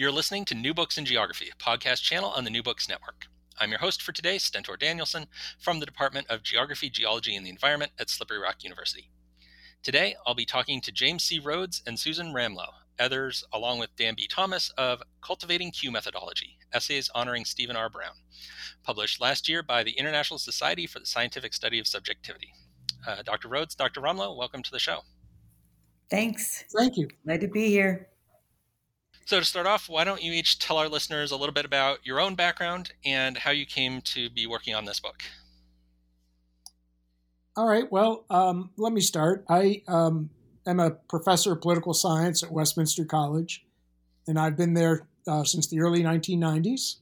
You're listening to New Books in Geography, a podcast channel on the New Books Network. I'm your host for today, Stentor Danielson, from the Department of Geography, Geology, and the Environment at Slippery Rock University. Today, I'll be talking to James C. Rhoads and Susan Ramlo, others, along with Dan B. Thomas, of Cultivating Q Methodology Essays Honoring Steven R. Brown, published last year by the International Society for the Scientific Study of Subjectivity. Uh, Dr. Rhoads, Dr. Ramlo, welcome to the show. Thanks. Thank you. Glad to be here. So, to start off, why don't you each tell our listeners a little bit about your own background and how you came to be working on this book? All right. Well, um, let me start. I um, am a professor of political science at Westminster College, and I've been there uh, since the early 1990s.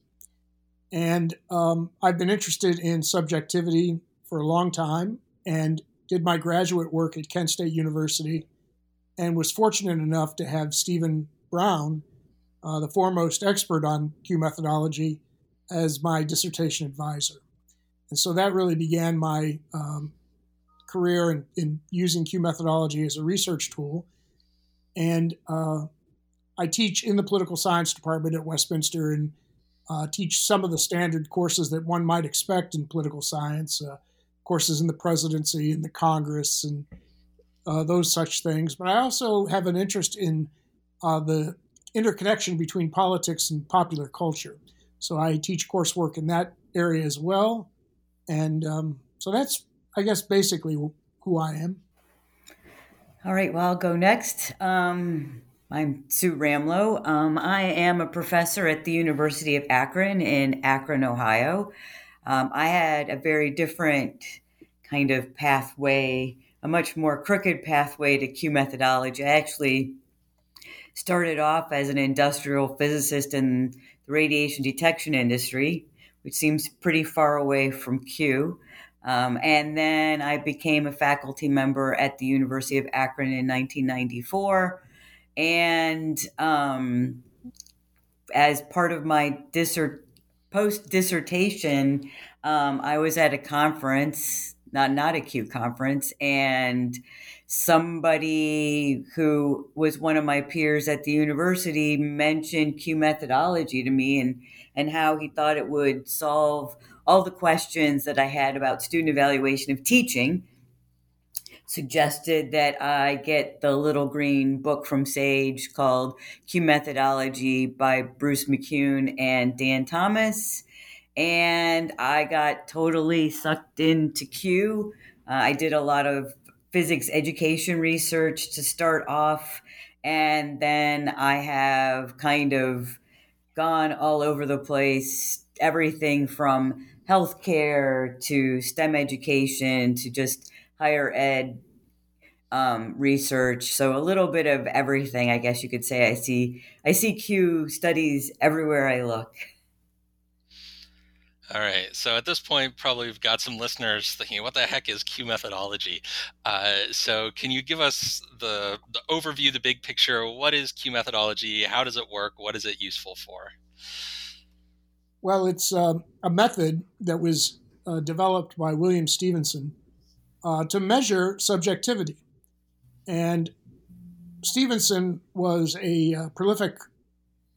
And um, I've been interested in subjectivity for a long time and did my graduate work at Kent State University and was fortunate enough to have Steven Brown uh, the foremost expert on Q methodology, as my dissertation advisor. And so that really began my um, career in, in, using Q methodology as a research tool. And uh, I teach in the political science department at Westminster and uh, teach some of the standard courses that one might expect in political science, uh, courses in the presidency and the Congress and uh, those such things. But I also have an interest in uh, the interconnection between politics and popular culture. So I teach coursework in that area as well. And um, so that's, I guess, basically who I am. All right, well, I'll go next. Um, I'm Sue Ramlo. Um, I am a professor at the University of Akron in Akron, Ohio. Um, I had a very different kind of pathway, a much more crooked pathway to Q methodology. I actually started off as an industrial physicist in the radiation detection industry, which seems pretty far away from Q. Um, and then I became a faculty member at the University of Akron in 1994. And um, as part of my dissert- post dissertation, um, I was at a conference, not not a Q conference, and somebody who was one of my peers at the university mentioned Q methodology to me and and how he thought it would solve all the questions that I had about student evaluation of teaching. Suggested that I get the little green book from Sage called Q Methodology by Bruce McKeown and Dan Thomas. And I got totally sucked into Q. Uh, I did a lot of physics education research to start off. And then I have kind of gone all over the place, everything from healthcare to STEM education to just higher ed um, research. So a little bit of everything, I guess you could say. I see I see Q studies everywhere I look. All right. So at this point, probably we've got some listeners thinking, "What the heck is Q methodology?" Uh, so can you give us the the overview, the big picture? What is Q methodology? How does it work? What is it useful for? Well, it's uh, a method that was uh, developed by William Stephenson uh, to measure subjectivity, and Stephenson was a uh, prolific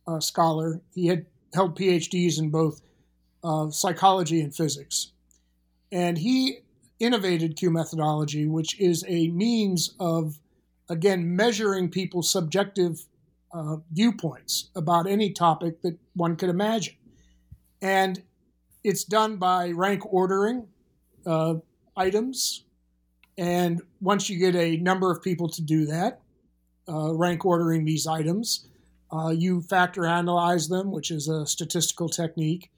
uh, scholar. He had held PhDs in both of psychology and physics. And he innovated Q methodology, which is a means of, again, measuring people's subjective uh, viewpoints about any topic that one could imagine. And it's done by rank ordering uh, items. And once you get a number of people to do that, uh, rank ordering these items, uh, you factor analyze them, which is a statistical technique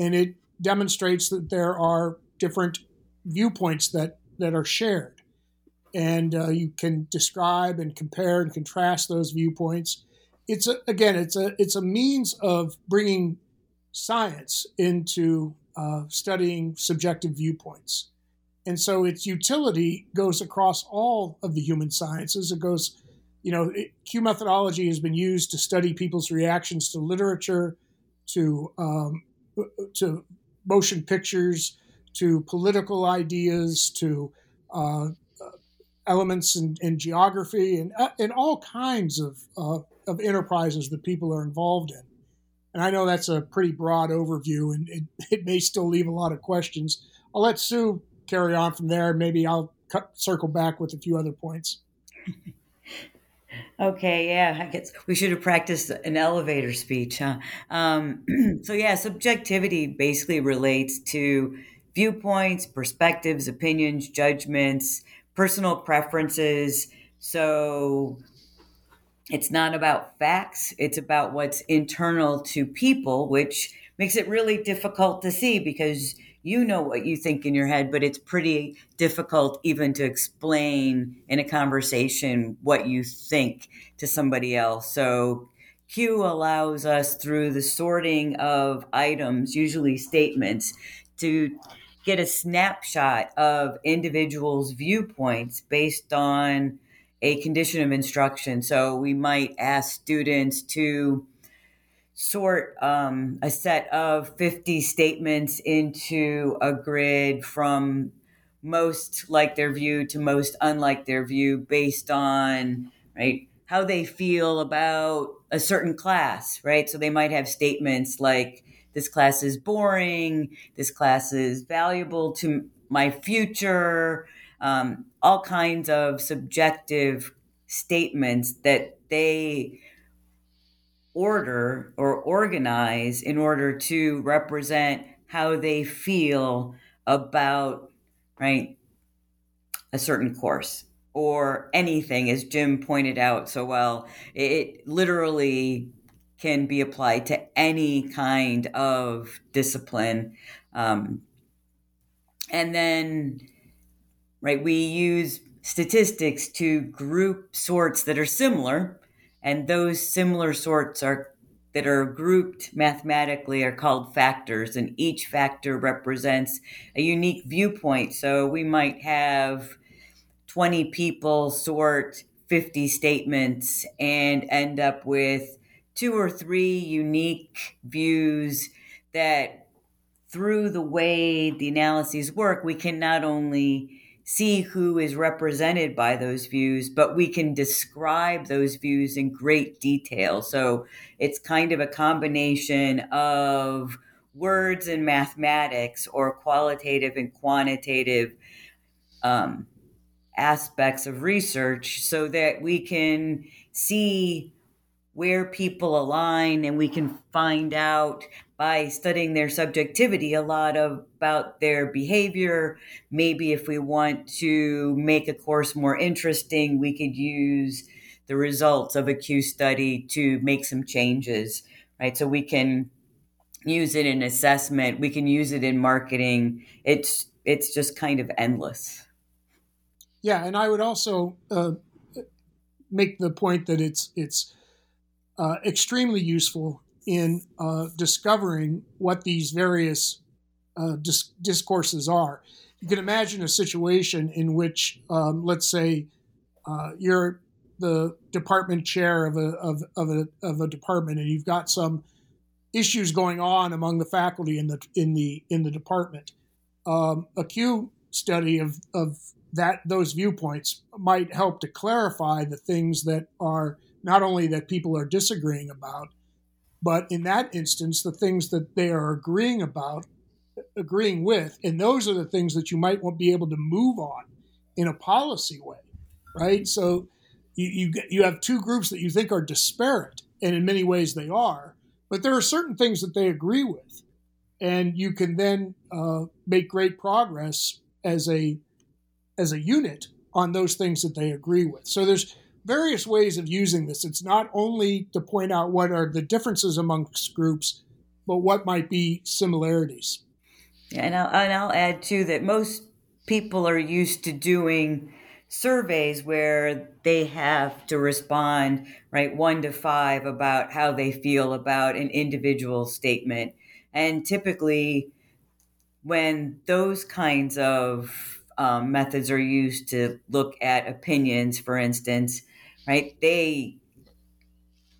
and it demonstrates that there are different viewpoints that, that are shared. And uh, you can describe and compare and contrast those viewpoints. It's a, again, it's a it's a means of bringing science into uh, studying subjective viewpoints, and so its utility goes across all of the human sciences. It goes, you know, it, Q methodology has been used to study people's reactions to literature, to um, to motion pictures, to political ideas, to uh, elements in, in, geography, and and all kinds of uh, of enterprises that people are involved in. And I know that's a pretty broad overview, and it, it may still leave a lot of questions. I'll let Sue carry on from there. Maybe I'll cut, circle back with a few other points. Okay, yeah, I guess we should have practiced an elevator speech, huh? Um, so, yeah, subjectivity basically relates to viewpoints, perspectives, opinions, judgments, personal preferences. So, it's not about facts, it's about what's internal to people, which makes it really difficult to see because you know what you think in your head, but it's pretty difficult even to explain in a conversation what you think to somebody else. So Q allows us through the sorting of items, usually statements, to get a snapshot of individuals' viewpoints based on a condition of instruction. So we might ask students to sort um, a set of 50 statements into a grid from most like their view to most unlike their view based on right how they feel about a certain class right? So they might have statements like this class is boring. This class is valuable to my future. Um, all kinds of subjective statements that they order or organize in order to represent how they feel about right a certain course or anything as jim pointed out so well. It literally can be applied to any kind of discipline. Um, and then right we use statistics to group sorts that are similar and those similar sorts are that are grouped mathematically are called factors and each factor represents a unique viewpoint. So we might have 20 people sort 50 statements and end up with two or three unique views that through the way the analyses work we can not only see who is represented by those views, but we can describe those views in great detail. So it's kind of a combination of words and mathematics or qualitative and quantitative um, aspects of research so that we can see where people align and we can find out by studying their subjectivity a lot of, about their behavior. Maybe if we want to make a course more interesting, we could use the results of a Q study to make some changes, right? So we can use it in assessment, we can use it in marketing. It's it's just kind of endless. Yeah, and I would also uh, make the point that it's it's uh, extremely useful in uh, discovering what these various uh, dis- discourses are. You can imagine a situation in which, um, let's say, uh, you're the department chair of a, of, of, a, of a department and you've got some issues going on among the faculty in the in the in the department. Um, a Q study of of that those viewpoints might help to clarify the things that are not only that people are disagreeing about, but in that instance, the things that they are agreeing about, agreeing with, and those are the things that you might want be able to move on in a policy way, right? So you you, you have two groups that you think are disparate, and in many ways they are, but there are certain things that they agree with, and you can then uh, make great progress as a as a unit on those things that they agree with. So there's various ways of using this. It's not only to point out what are the differences amongst groups, but what might be similarities. Yeah, and I'll, and I'll add too that most people are used to doing surveys where they have to respond right one to five about how they feel about an individual statement and typically when those kinds of um, methods are used to look at opinions, for instance, right? They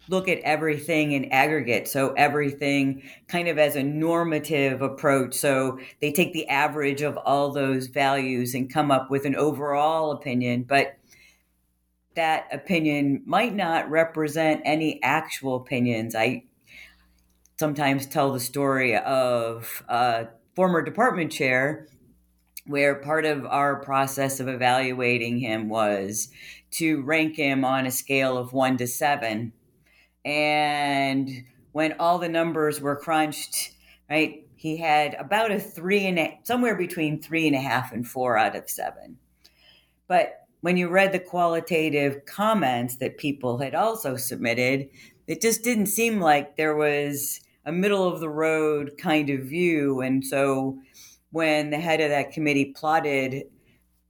look at everything in aggregate. So everything kind of as a normative approach. So they take the average of all those values and come up with an overall opinion. But that opinion might not represent any actual opinions. I sometimes tell the story of a former department chair where part of our process of evaluating him was to rank him on a scale of one to seven. And when all the numbers were crunched, right, he had about a three and a, somewhere between three and a half and four out of seven. But when you read the qualitative comments that people had also submitted, it just didn't seem like there was a middle of the road kind of view. And so when the head of that committee plotted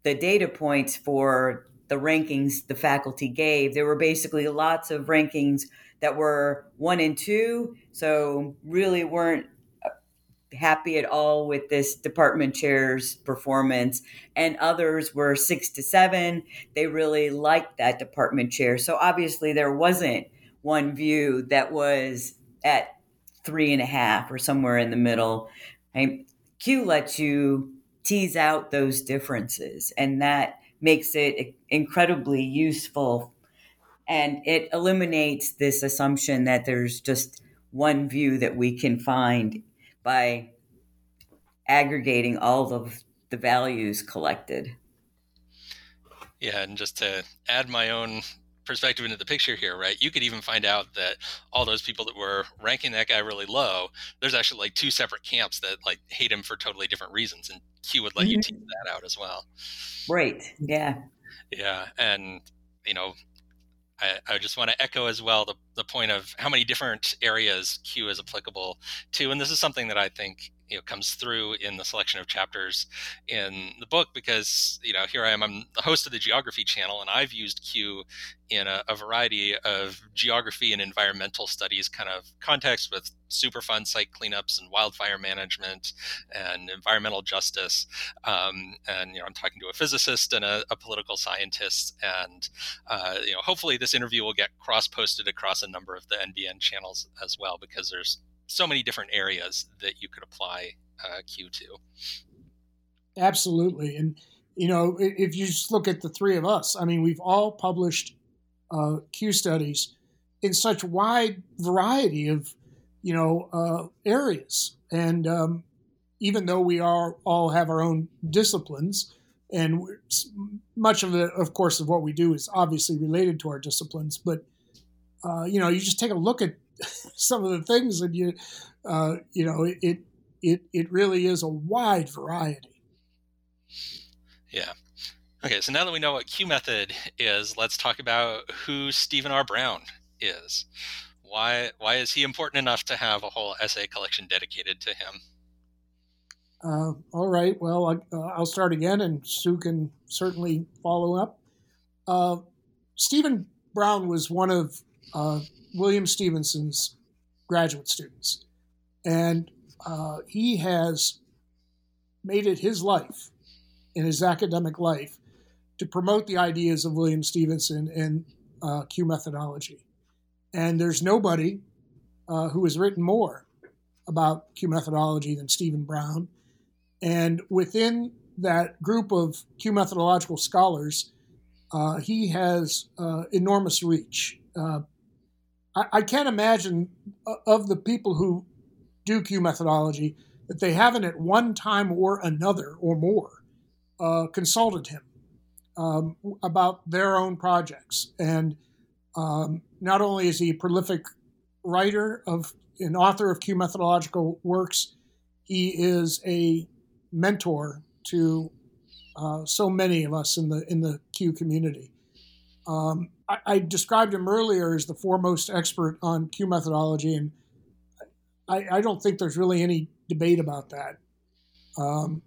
the data points for the rankings the faculty gave, there were basically lots of rankings that were one and two, so really weren't uh, happy at all with this department chair's performance. And others were six to seven. They really liked that department chair. So obviously there wasn't one view that was at three and a half or somewhere in the middle. Right? Q lets you tease out those differences, and that makes it incredibly useful. And it eliminates this assumption that there's just one view that we can find by aggregating all of the values collected. Yeah, and just to add my own perspective into the picture here, right? You could even find out that all those people that were ranking that guy really low, there's actually like two separate camps that like hate him for totally different reasons, and Q would let mm-hmm. you tease that out as well. Right. Yeah. Yeah, and you know, I, I, just want to echo as well the, the point of how many different areas Q is applicable to. And this is something that I think you know comes through in the selection of chapters in the book because you know here I am I'm the host of the geography channel and I've used Q in a, a variety of geography and environmental studies kind of context with Superfund site cleanups and wildfire management and environmental justice. Um, and you know, I'm talking to a physicist and a, a political scientist, and uh, you know, hopefully this interview will get cross-posted across a number of the NBN channels as well, because there's so many different areas that you could apply uh, Q to. Absolutely, and you know, if you just look at the three of us, I mean, we've all published uh, Q studies in such wide variety of you know uh, areas, and um, even though we are all have our own disciplines, and much of it, of course, of what we do is obviously related to our disciplines, but uh, you know, you just take a look at some of the things, and you, uh, you know, it it it really is a wide variety. Yeah. Okay, so now that we know what Q method is, let's talk about who Steven R. Brown is. Why why is he important enough to have a whole essay collection dedicated to him? Uh, all right. Well, I, uh, start again, and Sue can certainly follow up. Uh, Steven Brown was one of uh, William Stephenson's graduate students. And uh, he has made it his life in his academic life to promote the ideas of William Stephenson and uh, Q methodology. And there's nobody uh, who has written more about Q methodology than Steven Brown. And within that group of Q methodological scholars, uh, he has uh, enormous reach. Uh, I, can't imagine uh, of the people who do Q methodology that they haven't at one time or another or more uh, consulted him um, about their own projects. And um, not only is he a prolific writer of an author of Q methodological works, he is a mentor to uh, so many of us in the in the Q community. Um, I, I, described him earlier as the foremost expert on Q methodology, and I, I don't think there's really any debate about that. Um,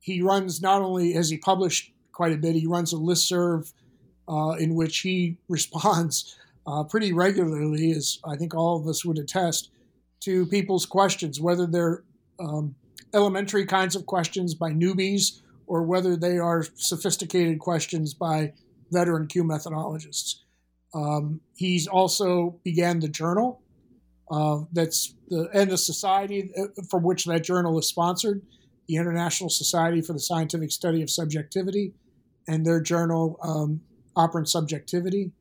he runs not only has he published quite a bit, he runs a listserv uh, in which he responds uh, pretty regularly, as I think all of us would attest, to people's questions, whether they're um, elementary kinds of questions by newbies or whether they are sophisticated questions by veteran Q methodologists. Um, he's also began the journal uh, that's the and the society uh, from which that journal is sponsored, the International Society for the Scientific Study of Subjectivity, and their journal um, Operant Subjectivity.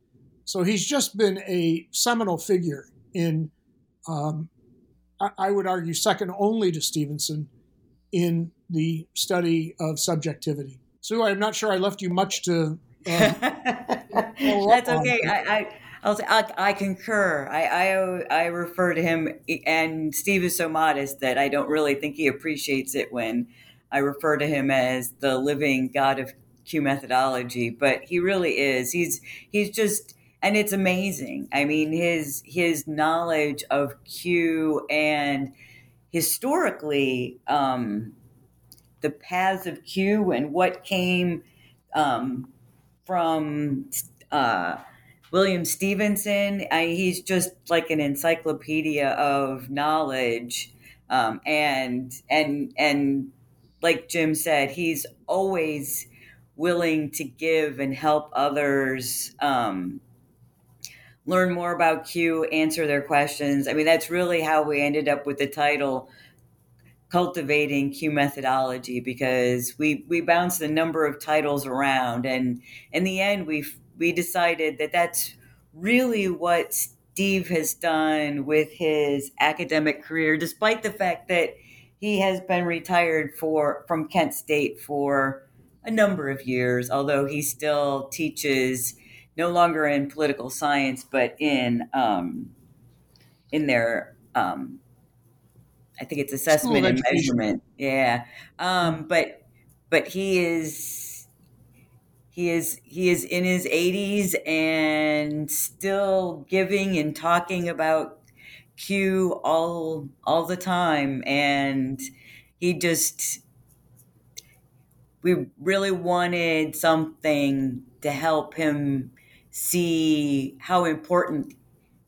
So he's just been a seminal figure in, um, I, I would argue, second only to Stephenson in the study of subjectivity. Sue, I'm not sure I left you much to. That's okay. I, I, say, I, I concur. I, I, I refer to him, and Steve is so modest that I don't really think he appreciates it when I refer to him as the living God of Q methodology. But he really is. He's he's just, and it's amazing. I mean, his his knowledge of Q and historically um, the paths of Q and what came um, from uh, William Stephenson. I, he's just like an encyclopedia of knowledge, um, and and and like Jim said, he's always willing to give and help others um, learn more about Q, answer their questions. I mean, that's really how we ended up with the title cultivating Q methodology because we we bounced a number of titles around. And in the end we we decided that that's really what Steve has done with his academic career despite the fact that he has been retired for from Kent State for a number of years although he still teaches no longer in political science, but in um, in their um, I think it's assessment and measurement. Yeah, um, but but he is he is he is in his 80s and still giving and talking about Q all all the time, and he just we really wanted something to help him see how important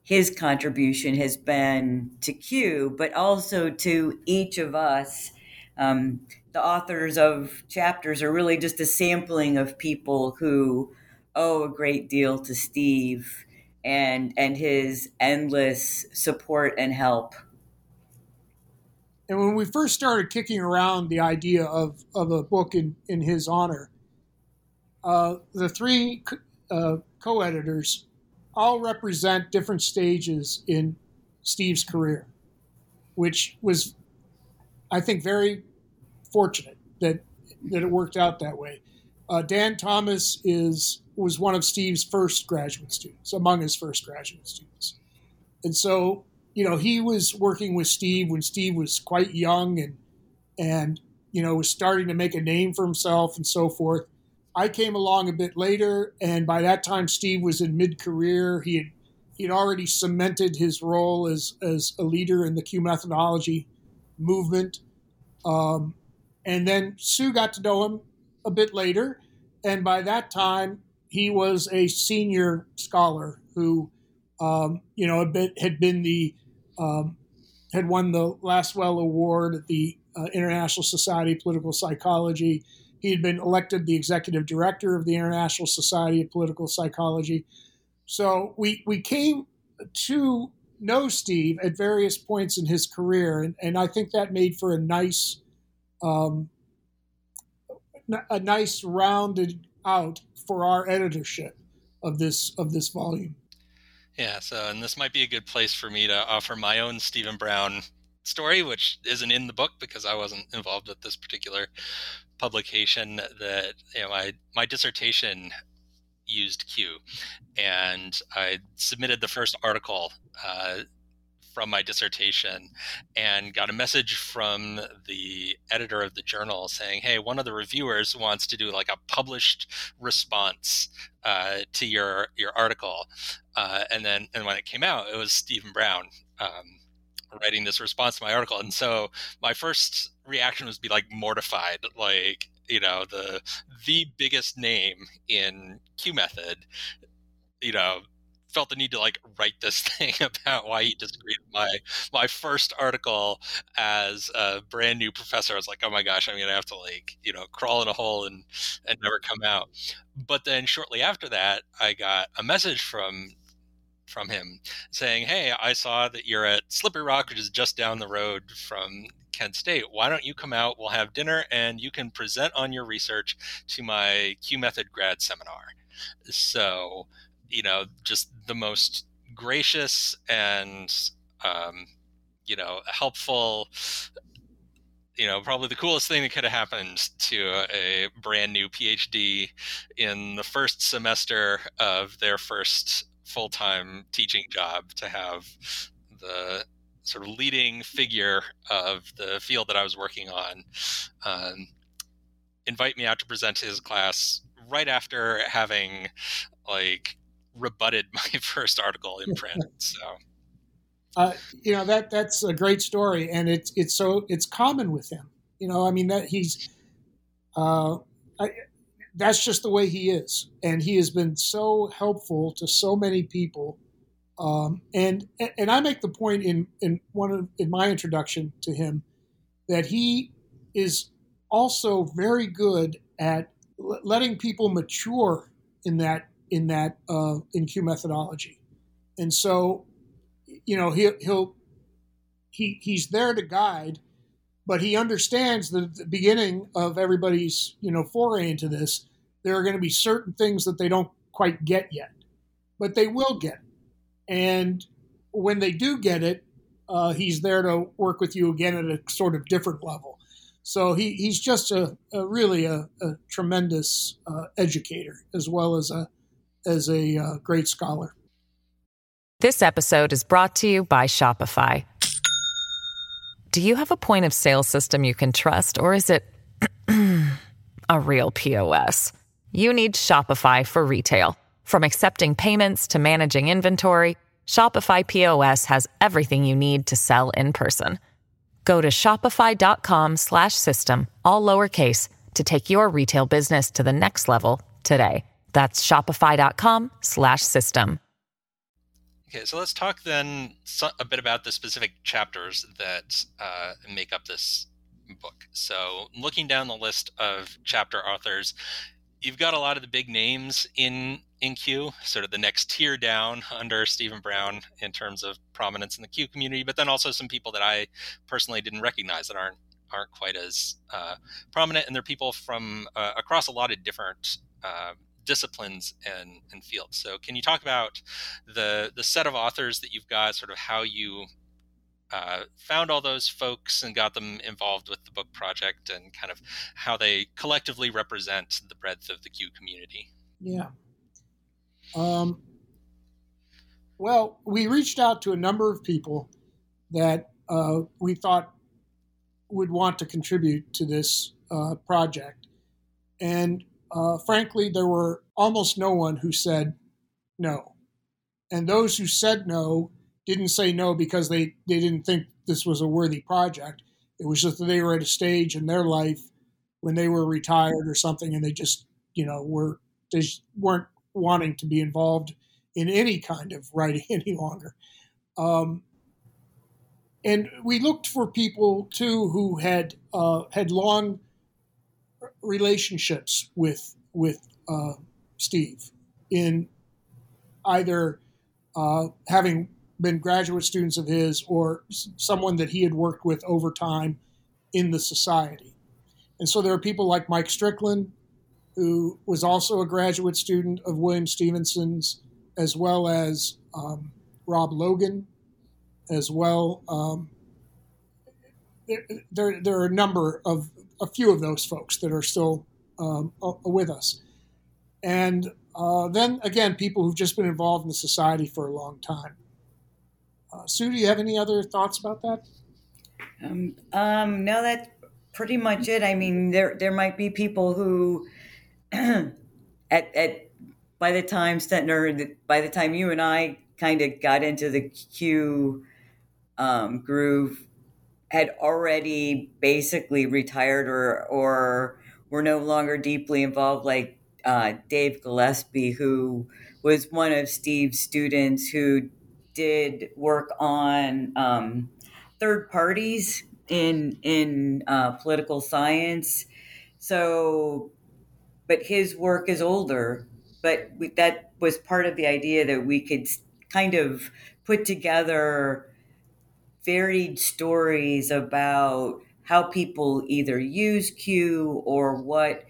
his contribution has been to Q, but also to each of us. Um, the authors of chapters are really just a sampling of people who owe a great deal to Steve and and his endless support and help. And when we first started kicking around the idea of, of a book in, in his honor, uh, the three uh, co editors all represent different stages in Steve's career, which was, I think, very fortunate that, that it worked out that way. Uh, Dan Thomas is was one of Steve's first graduate students, among his first graduate students, and so you know he was working with Steve when Steve was quite young and and you know was starting to make a name for himself and so forth. I came along a bit later, and by that time, Steve was in mid career. He had he had already cemented his role as as a leader in the Q methodology movement. Um, and then Sue got to know him a bit later, and by that time, he was a senior scholar who, um, you know, had been, had been the um, had won the Lasswell Award at the uh, International Society of Political Psychology. He had been elected the executive director of the International Society of Political Psychology. So we we came to know Steve at various points in his career, and, and I think that made for a nice, um, a nice rounded out for our editorship of this of this volume. Yeah, so and this might be a good place for me to offer my own Steven Brown story, which isn't in the book because I wasn't involved with this particular publication. That you know, my my dissertation used Q, and I submitted the first article uh, from my dissertation and got a message from the editor of the journal saying, "Hey, one of the reviewers wants to do like a published response uh, to your your article." Uh, and then, and when it came out, it was Steven Brown. Um, writing this response to my article and so my first reaction was be like mortified like you know the the biggest name in q method you know felt the need to like write this thing about why he disagreed with my my first article as a brand new professor. I was like, oh my gosh, I'm gonna have to like you know crawl in a hole and and never come out. But then shortly after that, I got a message from from him saying, "Hey, I saw that you're at Slippery Rock, which is just down the road from Kent State. Why don't you come out? We'll have dinner, and you can present on your research to my Q Method grad seminar." So, you know, just the most gracious and um, you know helpful you know, probably the coolest thing that could have happened to a brand new PhD in the first semester of their first full time teaching job to have the sort of leading figure of the field that I was working on um, invite me out to present his class right after having like rebutted my first article in print. So. Uh, you know that that's a great story, and it's it's so it's common with him. You know, I mean that he's uh, I, that's just the way he is, and he has been so helpful to so many people. Um, and and I make the point in in one of in my introduction to him that he is also very good at letting people mature in that in that uh, in Q methodology, and so you know he, he'll he he's there to guide, but he understands the, the beginning of everybody's you know foray into this there are going to be certain things that they don't quite get yet, but they will get. And when they do get it, uh, he's there to work with you again at a sort of different level. So he, he's just a, a really a, a tremendous uh, educator as well as a as a uh, great scholar. This episode is brought to you by Shopify. Do you have a point of sale system you can trust, or is it a real POS? You need Shopify for retail. From accepting payments to managing inventory, Shopify POS has everything you need to sell in person. Go to shopify.com/system all lowercase to take your retail business to the next level today. That's shopify.com/system. Okay, so let's talk then a bit about the specific chapters that uh, make up this book. So, looking down the list of chapter authors, you've got a lot of the big names in in Q, sort of the next tier down under Stephen Brown in terms of prominence in the Q community, but then also some people that I personally didn't recognize that aren't aren't quite as uh, prominent, and they're people from uh, across a lot of different uh, disciplines and, and fields. So, can you talk about the the set of authors that you've got, sort of how you uh, found all those folks and got them involved with the book project and kind of how they collectively represent the breadth of the Q community. Yeah. Um, well, we reached out to a number of people that uh, we thought would want to contribute to this uh, project. And uh, frankly, there were almost no one who said no. And those who said no didn't say no because they, they didn't think this was a worthy project. It was just that they were at a stage in their life when they were retired or something, and they just, you know, were they weren't wanting to be involved in any kind of writing any longer. Um, and we looked for people too who had uh, had long relationships with with uh, Steve in either uh, having been graduate students of his or someone that he had worked with over time in the society. And so there are people like Mike Strickland, who was also a graduate student of William Stephenson's, as well as um, Rob Logan, as well. Um, there, there, are a number of a few of those folks that are still um, with us. And uh, then again, people who've just been involved in the society for a long time. Uh, Sue, do you have any other thoughts about that? Um, um, no, that's pretty much it. I mean, there there might be people who, at at by the time Stentor, by the time you and I kind of got into the Q um, groove, had already basically retired or or were no longer deeply involved, like uh, Dave Gillespie, who was one of Steve's students who did work on um, third parties in in uh, political science. So, but his work is older. But we, that was part of the idea that we could kind of put together varied stories about how people either use Q or what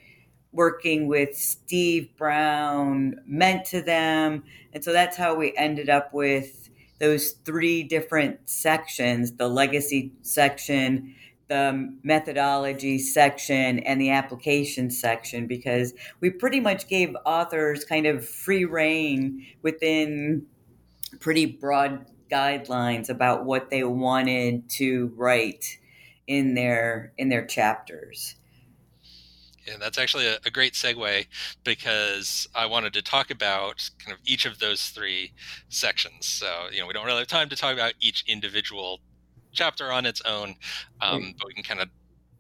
working with Steve Brown meant to them. And so that's how we ended up with those three different sections the legacy section, the methodology section, and the application section, because we pretty much gave authors kind of free reign within pretty broad guidelines about what they wanted to write in their in their chapters. And that's actually a, a, great segue because I wanted to talk about kind of each of those three sections. So, you know, we don't really have time to talk about each individual chapter on its own, um, mm. but we can kind of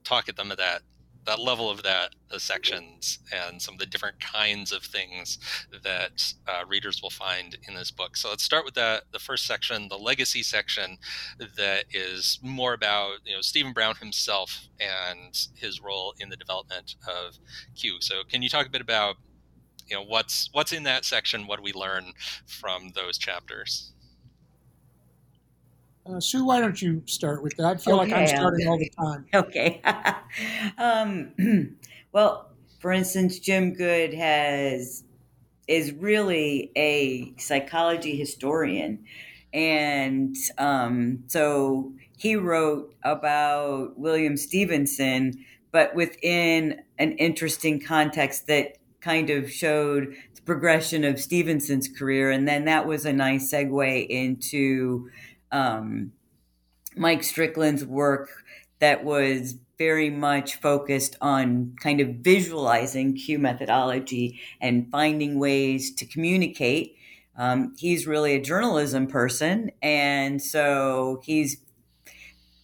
talk at them at that that level of that the sections and some of the different kinds of things that uh, readers will find in this book. So let's start with that. The first section, the legacy section, that is more about you know Stephen Brown himself and his role in the development of Q. So can you talk a bit about you know what's what's in that section? What do we learn from those chapters? Uh, Sue, why don't you start with that? I feel okay, like I'm starting all the time. Okay. um, well, for instance, Jim Good has is really a psychology historian, and um, so he wrote about William Stephenson, but within an interesting context that kind of showed the progression of Stephenson's career, and then that was a nice segue into um, Mike Strickland's work that was very much focused on kind of visualizing Q methodology and finding ways to communicate. Um, he's really a journalism person, and so he's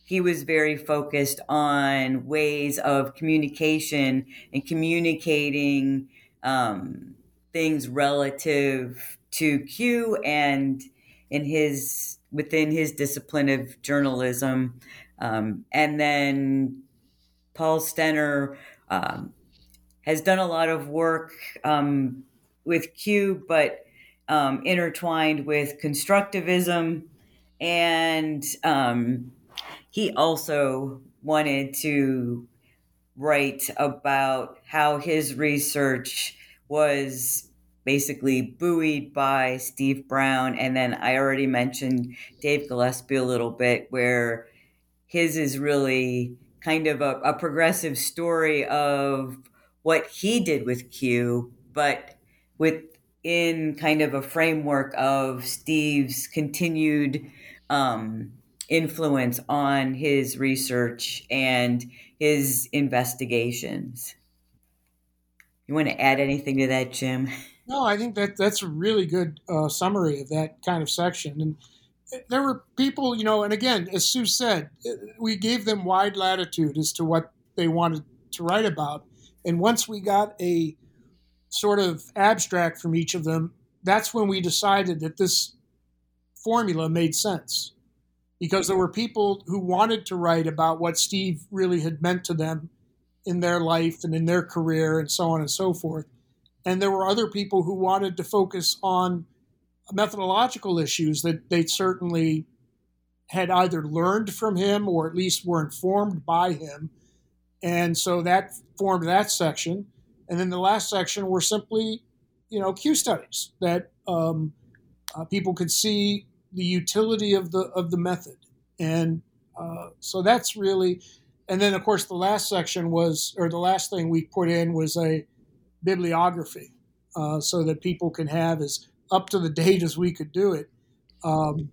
he was very focused on ways of communication and communicating um, things relative to Q and in his within his discipline of journalism. Um, and then Paul Stenner um, has done a lot of work um, with Q, but um, intertwined with constructivism. And um, he also wanted to write about how his research was basically buoyed by Steve Brown. And then I already mentioned Dave Gillespie a little bit, where his is really kind of a, a progressive story of what he did with Q, but within kind of a framework of Steve's continued um, influence on his research and his investigations. You want to add anything to that, Jim? No, I think that that's a really good uh, summary of that kind of section. And there were people, you know, and again, as Sue said, uh, we gave them wide latitude as to what they wanted to write about. And once we got a sort of abstract from each of them, that's when we decided that this formula made sense. because there were people who wanted to write about what Steve really had meant to them in their life and in their career and so on and so forth. And there were other people who wanted to focus on methodological issues that they certainly had either learned from him or at least were informed by him. And so that formed that section. And then the last section were simply, you know, Q studies that um, uh, people could see the utility of the of the method. And uh, so that's really, and then of course the last section was, or the last thing we put in was a bibliography, uh, so that people can have as up to the date as we could do it. Um,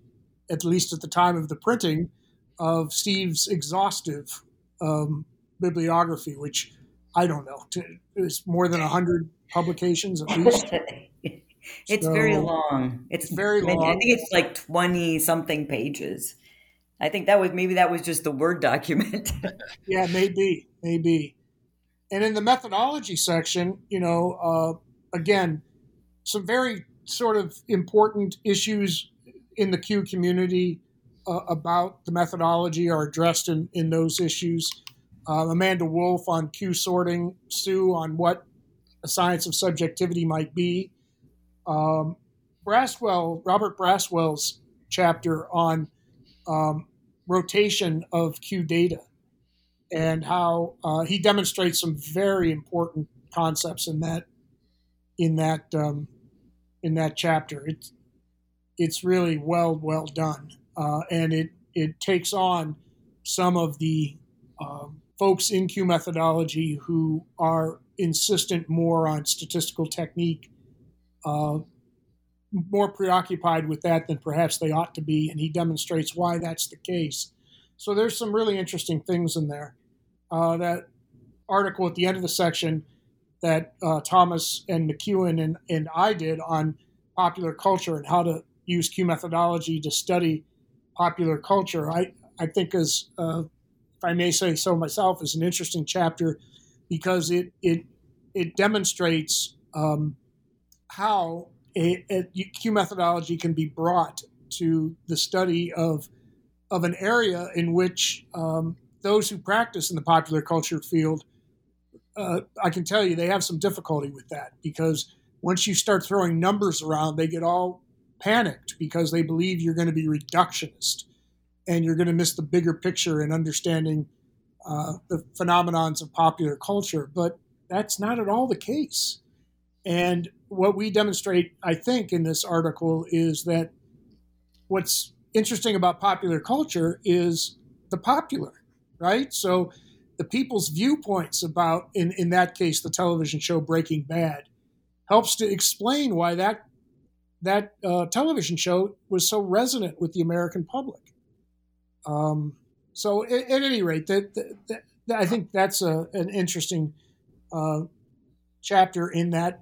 at least at the time of the printing, of Steve's exhaustive um, bibliography, which I don't know, it's more than 100 publications at least. it's so, very long. It's, it's very long. I think it's like 20 something pages. I think that was maybe that was just the Word document. yeah, maybe, maybe. And in the methodology section, you know, uh, again, some very sort of important issues in the Q community uh, about the methodology are addressed in, in those issues. Uh, Amanda Wolf on Q sorting, Sue on what a science of subjectivity might be. Um, Braswell, Robert Braswell's chapter on um, rotation of Q data and how uh, he demonstrates some very important concepts in that in that um, in that chapter. It's it's really well well done, uh, and it it takes on some of the um, folks in Q methodology who are insistent more on statistical technique, uh, more preoccupied with that than perhaps they ought to be, and he demonstrates why that's the case. So there's some really interesting things in there. Uh, that article at the end of the section that uh, Thomas and McKeown and, and I did on popular culture and how to use Q methodology to study popular culture. I, I think, as uh, if I may say so myself, is an interesting chapter because it it it demonstrates um, how a, a Q methodology can be brought to the study of of an area in which um, those who practice in the popular culture field, uh, I can tell you, they have some difficulty with that because once you start throwing numbers around, they get all panicked because they believe you're going to be reductionist and you're going to miss the bigger picture in understanding uh, the phenomenons of popular culture. But that's not at all the case. And what we demonstrate, I think, in this article is that what's interesting about popular culture is the popular, right? So the people's viewpoints about, in, in that case, the television show Breaking Bad, helps to explain why that that uh, television show was so resonant with the American public. Um, so, at, at, any rate, that, that, that, I think that's a, an interesting uh, chapter in that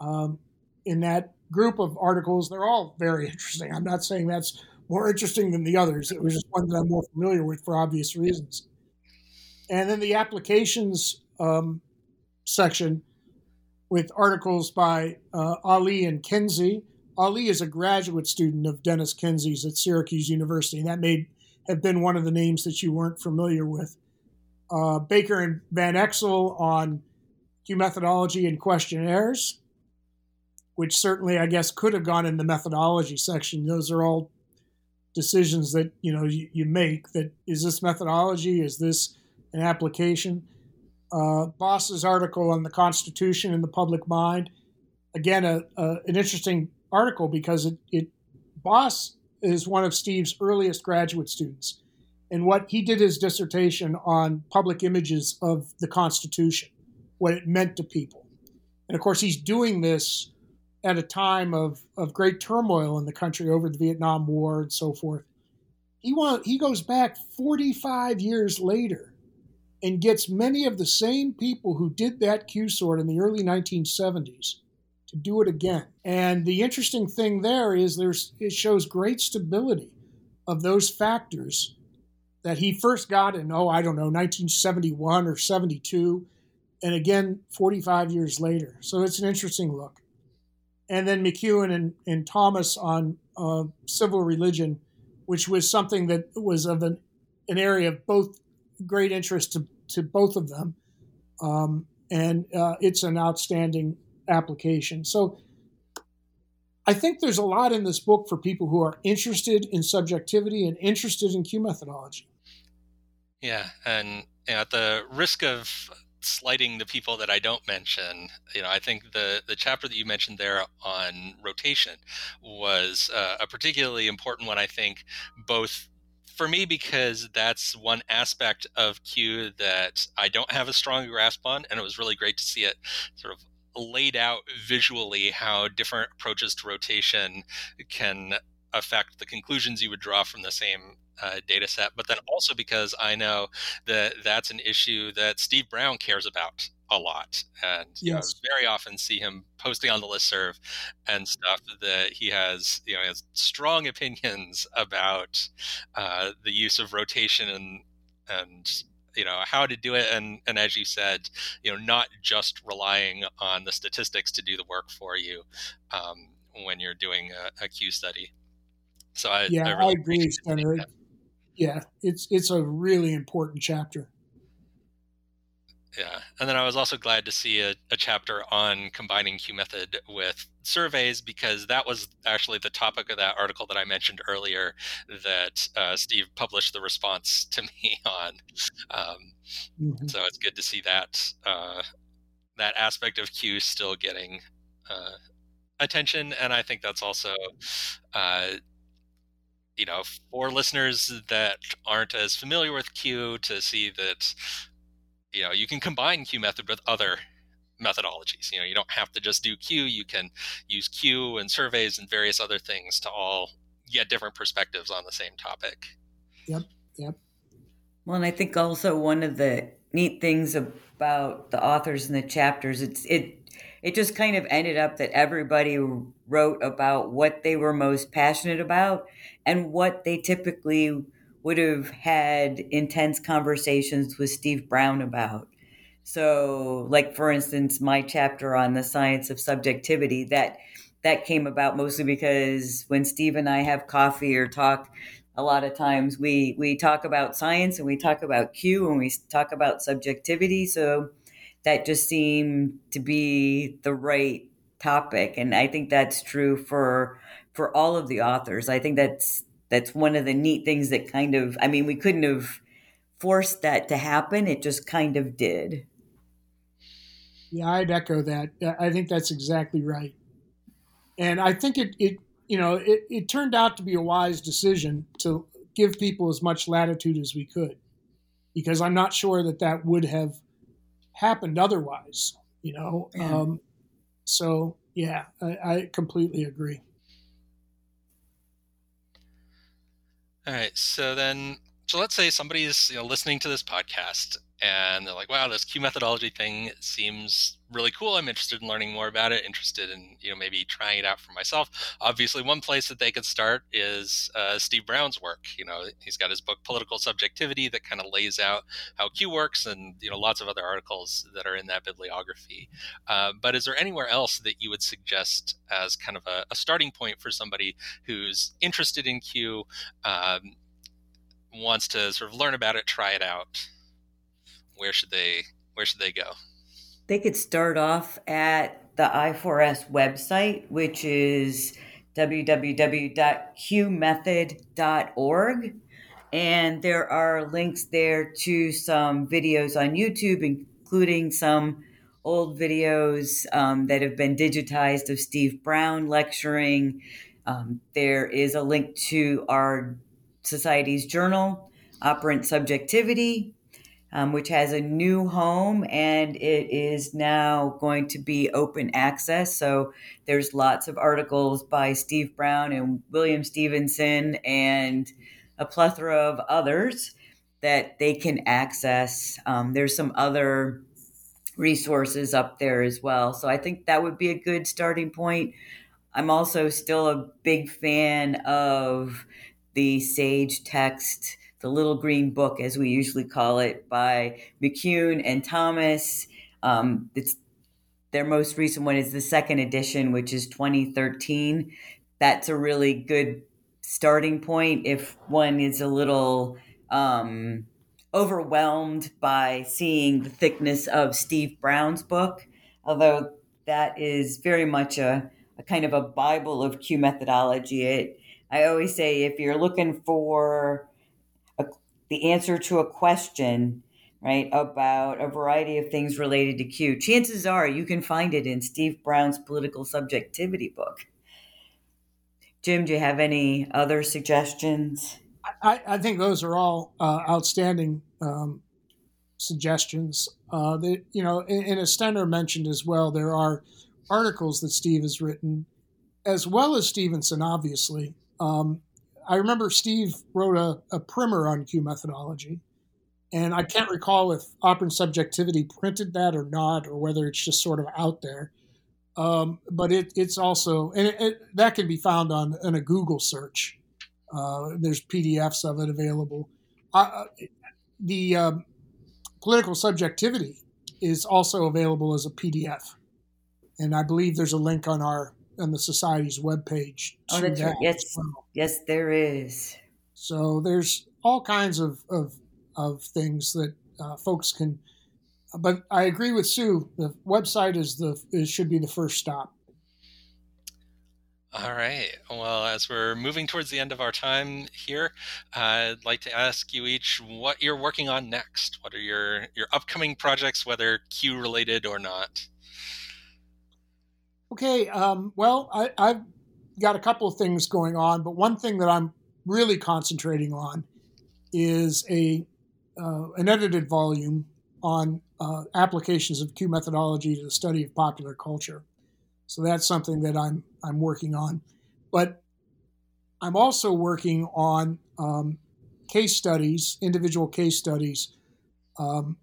um, in that group of articles. They're all very interesting. I'm not saying that's more interesting than the others. It was just one that I'm more familiar with for obvious reasons. And then the applications um, section with articles by uh, Ali and Kinsey. Ali is a graduate student of Dennis Kinsey's at Syracuse University, and that may have been one of the names that you weren't familiar with. Uh, Baker and Van Exel on Q methodology and questionnaires, which certainly, I guess, could have gone in the methodology section. Those are all decisions that you know you, you make. That is this methodology? Is this an application? uh, Boss's article on the Constitution in the public mind. Again, a, a, an interesting article because it, it Boss is one of Steve's earliest graduate students, and what he did his dissertation on public images of the Constitution, what it meant to people, and of course he's doing this at a time of, of great turmoil in the country over the Vietnam War and so forth. He want, he goes back 45 years later and gets many of the same people who did that Q sort in the early 1970s to do it again. And the interesting thing there is there's it shows great stability of those factors that he first got in oh I don't know 1971 or 72 and again 45 years later. So it's an interesting look. And then McKeown and, and Thomas on uh, civil religion which was something that was of an, an area of both great interest to, to both of them. Um, and uh, it's an outstanding application. So I think there's a lot in this book for people who are interested in subjectivity and interested in Q methodology. Yeah, and at the risk of slighting the people that I don't mention, you know, I think the the chapter that you mentioned there on rotation was uh, a particularly important one. I think both for me because that's one aspect of Q that I don't have a strong grasp on, and it was really great to see it sort of laid out visually how different approaches to rotation can affect the conclusions you would draw from the same uh, data set, but then also because I know that that's an issue that Steve Brown cares about a lot. And you know, very often see him posting on the listserv and stuff that he has, you know, has strong opinions about uh, the use of rotation and and you know how to do it and and as you said you know not just relying on the statistics to do the work for you um, when you're doing a, a Q study so i yeah i, really I agree yeah it's it's a really important chapter yeah. And then I was also glad to see a, a, chapter on combining Q method with surveys because that was actually the topic of that article that I mentioned earlier that uh, Steve published the response to me on. Um, mm-hmm. So it's good to see that uh, that aspect of Q still getting uh, attention. And I think that's also uh, you know, for listeners that aren't as familiar with Q, to see that you know you can combine q method with other methodologies. You know you don't have to just do q you can use q and surveys and various other things to all get different perspectives on the same topic. Yep yep. Well and i think also one of the neat things about the authors and the chapters it's it it just kind of ended up that everybody wrote about what they were most passionate about and what they typically would have had intense conversations with Steve Brown about. So, like for instance, my chapter on the science of subjectivity that that came about mostly because when Steve and I have coffee or talk, a lot of times we we talk about science and we talk about Q and we talk about subjectivity. So that just seemed to be the right topic, and I think that's true for for all of the authors. I think that's that's one of the neat things that kind of i mean we couldn't have forced that to happen it just kind of did. Yeah i'd echo that. Uh, I think that's exactly right. And i think it, it you know it, it turned out to be a wise decision to give people as much latitude as we could because i'm not sure that that would have happened otherwise you know yeah. um, so yeah I, I completely agree All right. So then, so let's say somebody's you know listening to this podcast and they're like, "Wow, this Q methodology thing seems really cool. I'm interested in learning more about it. Interested in you know maybe trying it out for myself." Obviously, one place that they could start is uh, Steve Brown's work. You know, he's got his book Political Subjectivity that kind of lays out how Q works, and you know lots of other articles that are in that bibliography. Uh, but is there anywhere else that you would suggest as kind of a, a starting point for somebody who's interested in Q? Um, wants to sort of learn about it, try it out where should they where should they go? They could start off at the I4S website, which is www.qmethod.org. And there are links there to some videos on YouTube, including some old videos um, that have been digitized of Steve Brown lecturing. Um, there is a link to our society's journal, Operant Subjectivity, um, which has a new home and it is now going to be open access. So there's lots of articles by Steve Brown and William Stephenson and a plethora of others that they can access. Um, there's some other resources up there as well. So I think that would be a good starting point. I'm also still a big fan of the Sage text the Little Green Book, as we usually call it, by McKeown and Thomas. Um, it's their most recent one is the second edition, which is 2013. That's a really good starting point if one is a little um, overwhelmed by seeing the thickness of Steve Brown's book, although that is very much a, a kind of a Bible of Q methodology. It, I always say if you're looking for the answer to a question, right, about a variety of things related to Q, chances are you can find it in Steve Brown's political subjectivity book. Jim, do you have any other suggestions? I, I think those are all uh, outstanding um, suggestions. Uh, that you know, and, as Stentor mentioned as well, there are articles that Steve has written, as well as Stephenson, obviously. Um, I remember Steve wrote a, a, primer on Q methodology, and I can't recall if Operant Subjectivity printed that or not, or whether it's just sort of out there. Um, but it, it's also, and it, it, that can be found on in a Google search. Uh, there's PDFs of it available. Uh, the um, political subjectivity is also available as a PDF, and I believe there's a link on our on the society's webpage. Oh, that's that right. Yes, well. yes, there is. So there's all kinds of of, of things that uh, folks can. But I agree with Sue. The website is the is, should be the first stop. All right. Well, as we're moving towards the end of our time here, I'd like to ask you each what you're working on next. What are your your upcoming projects, whether Q related or not? Okay. Um, well, I, I've got a couple of things going on, but one thing that I'm really concentrating on is a uh, an edited volume on uh, applications of Q methodology to the study of popular culture. So that's something that I'm I'm working on. But I'm also working on um, case studies, individual case studies. Um,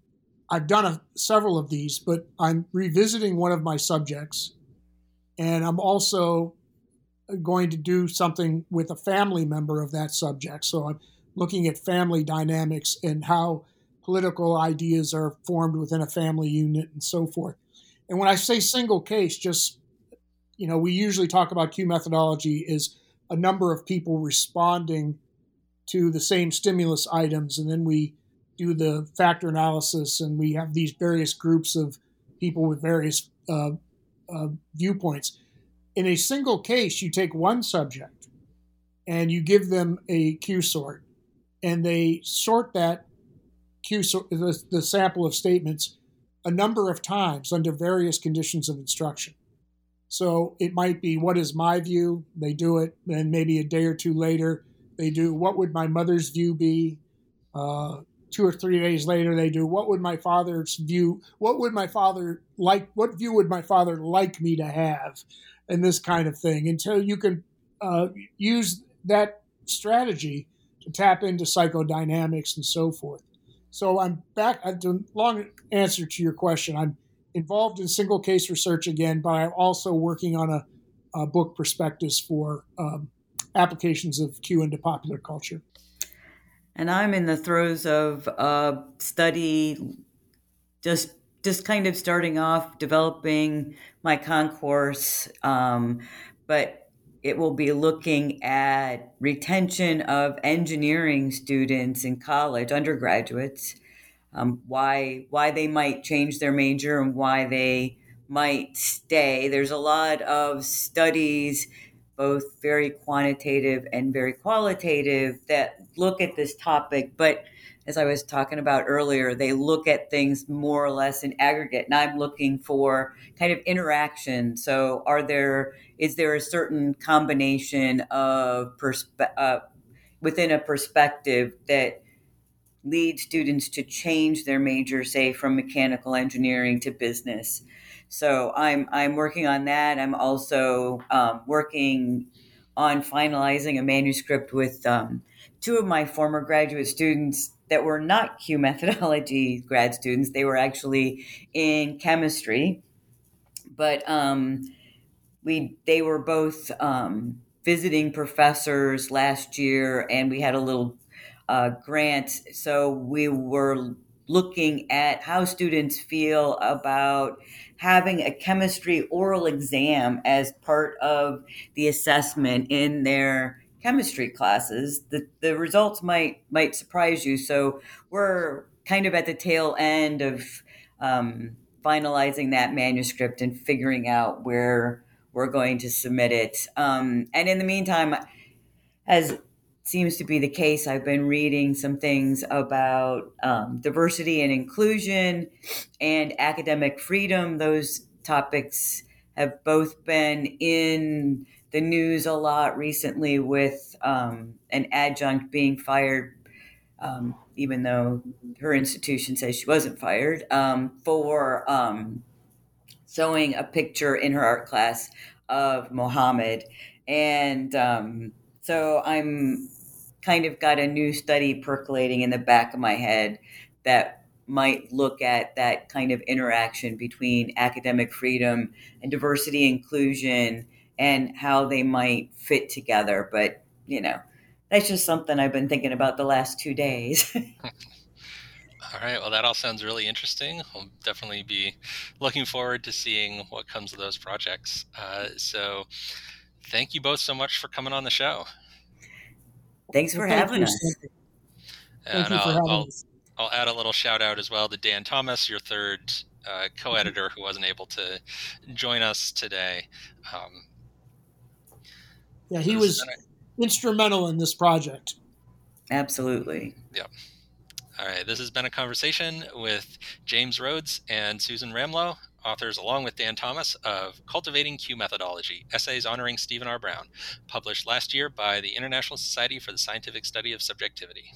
I've done a, several of these, but I'm revisiting one of my subjects, and I'm also going to do something with a family member of that subject. So I'm looking at family dynamics and how political ideas are formed within a family unit and so forth. And when I say single case, just you know, we usually talk about Q methodology is a number of people responding to the same stimulus items, and then we do the factor analysis, and we have these various groups of people with various uh, uh, viewpoints. In a single case, you take one subject and you give them a Q sort, and they sort that Q sort, the, the sample of statements a number of times under various conditions of instruction. So it might be, what is my view? They do it. Then maybe a day or two later, they do, what would my mother's view be? Uh, two or three days later, they do, what would my father's view, what would my father like, what view would my father like me to have? And this kind of thing until you can uh, use that strategy to tap into psychodynamics and so forth. So I'm back. I've done long answer to your question. I'm involved in single case research again, but I'm also working on a, a book prospectus for um, applications of Q into popular culture. And I'm in the throes of uh, study, just just kind of starting off developing my concourse, um, but it will be looking at retention of engineering students in college, undergraduates, um, why why they might change their major and why they might stay. There's a lot of studies, both very quantitative and very qualitative, that look at this topic, but as I was talking about earlier, they look at things more or less in aggregate. And I'm looking for kind of interaction. So, are there is there a certain combination of perspe- uh, within a perspective that lead students to change their major, say from mechanical engineering to business. So I'm I'm working on that. I'm also um, working on finalizing a manuscript with um, two of my former graduate students that were not Q methodology grad students. They were actually in chemistry, but um, we they were both um, visiting professors last year, and we had a little uh, grant. So we were looking at how students feel about having a chemistry oral exam as part of the assessment in their chemistry classes, the, the results might might surprise you. So we're kind of at the tail end of um, finalizing that manuscript and figuring out where we're going to submit it. Um, and in the meantime, as seems to be the case, I've been reading some things about um, diversity and inclusion and academic freedom. Those topics have both been in the news a lot recently with um, an adjunct being fired, um, even though her institution says she wasn't fired, um, for um, showing a picture in her art class of Mohammed. And um, so I'm kind of got a new study percolating in the back of my head that might look at that kind of interaction between academic freedom and diversity inclusion and how they might fit together. But, you know, that's just something I've been thinking about the last two days. all right. Well, that all sounds really interesting. I'll definitely be looking forward to seeing what comes of those projects. Uh, so, thank you both so much for coming on the show. Thanks for having us. Thank you for having I'll, us. I'll add a little shout out as well to Dan Thomas, your third uh, co-editor who wasn't able to join us today. Um, Yeah, he was has been instrumental in this project. Absolutely. a- all right, this has been a conversation with James Rhoads and Susan Ramlo, authors along with Dan Thomas of Cultivating Q Methodology, Essays Honoring Steven R. Brown, published last year by the International Society for the Scientific Study of Subjectivity.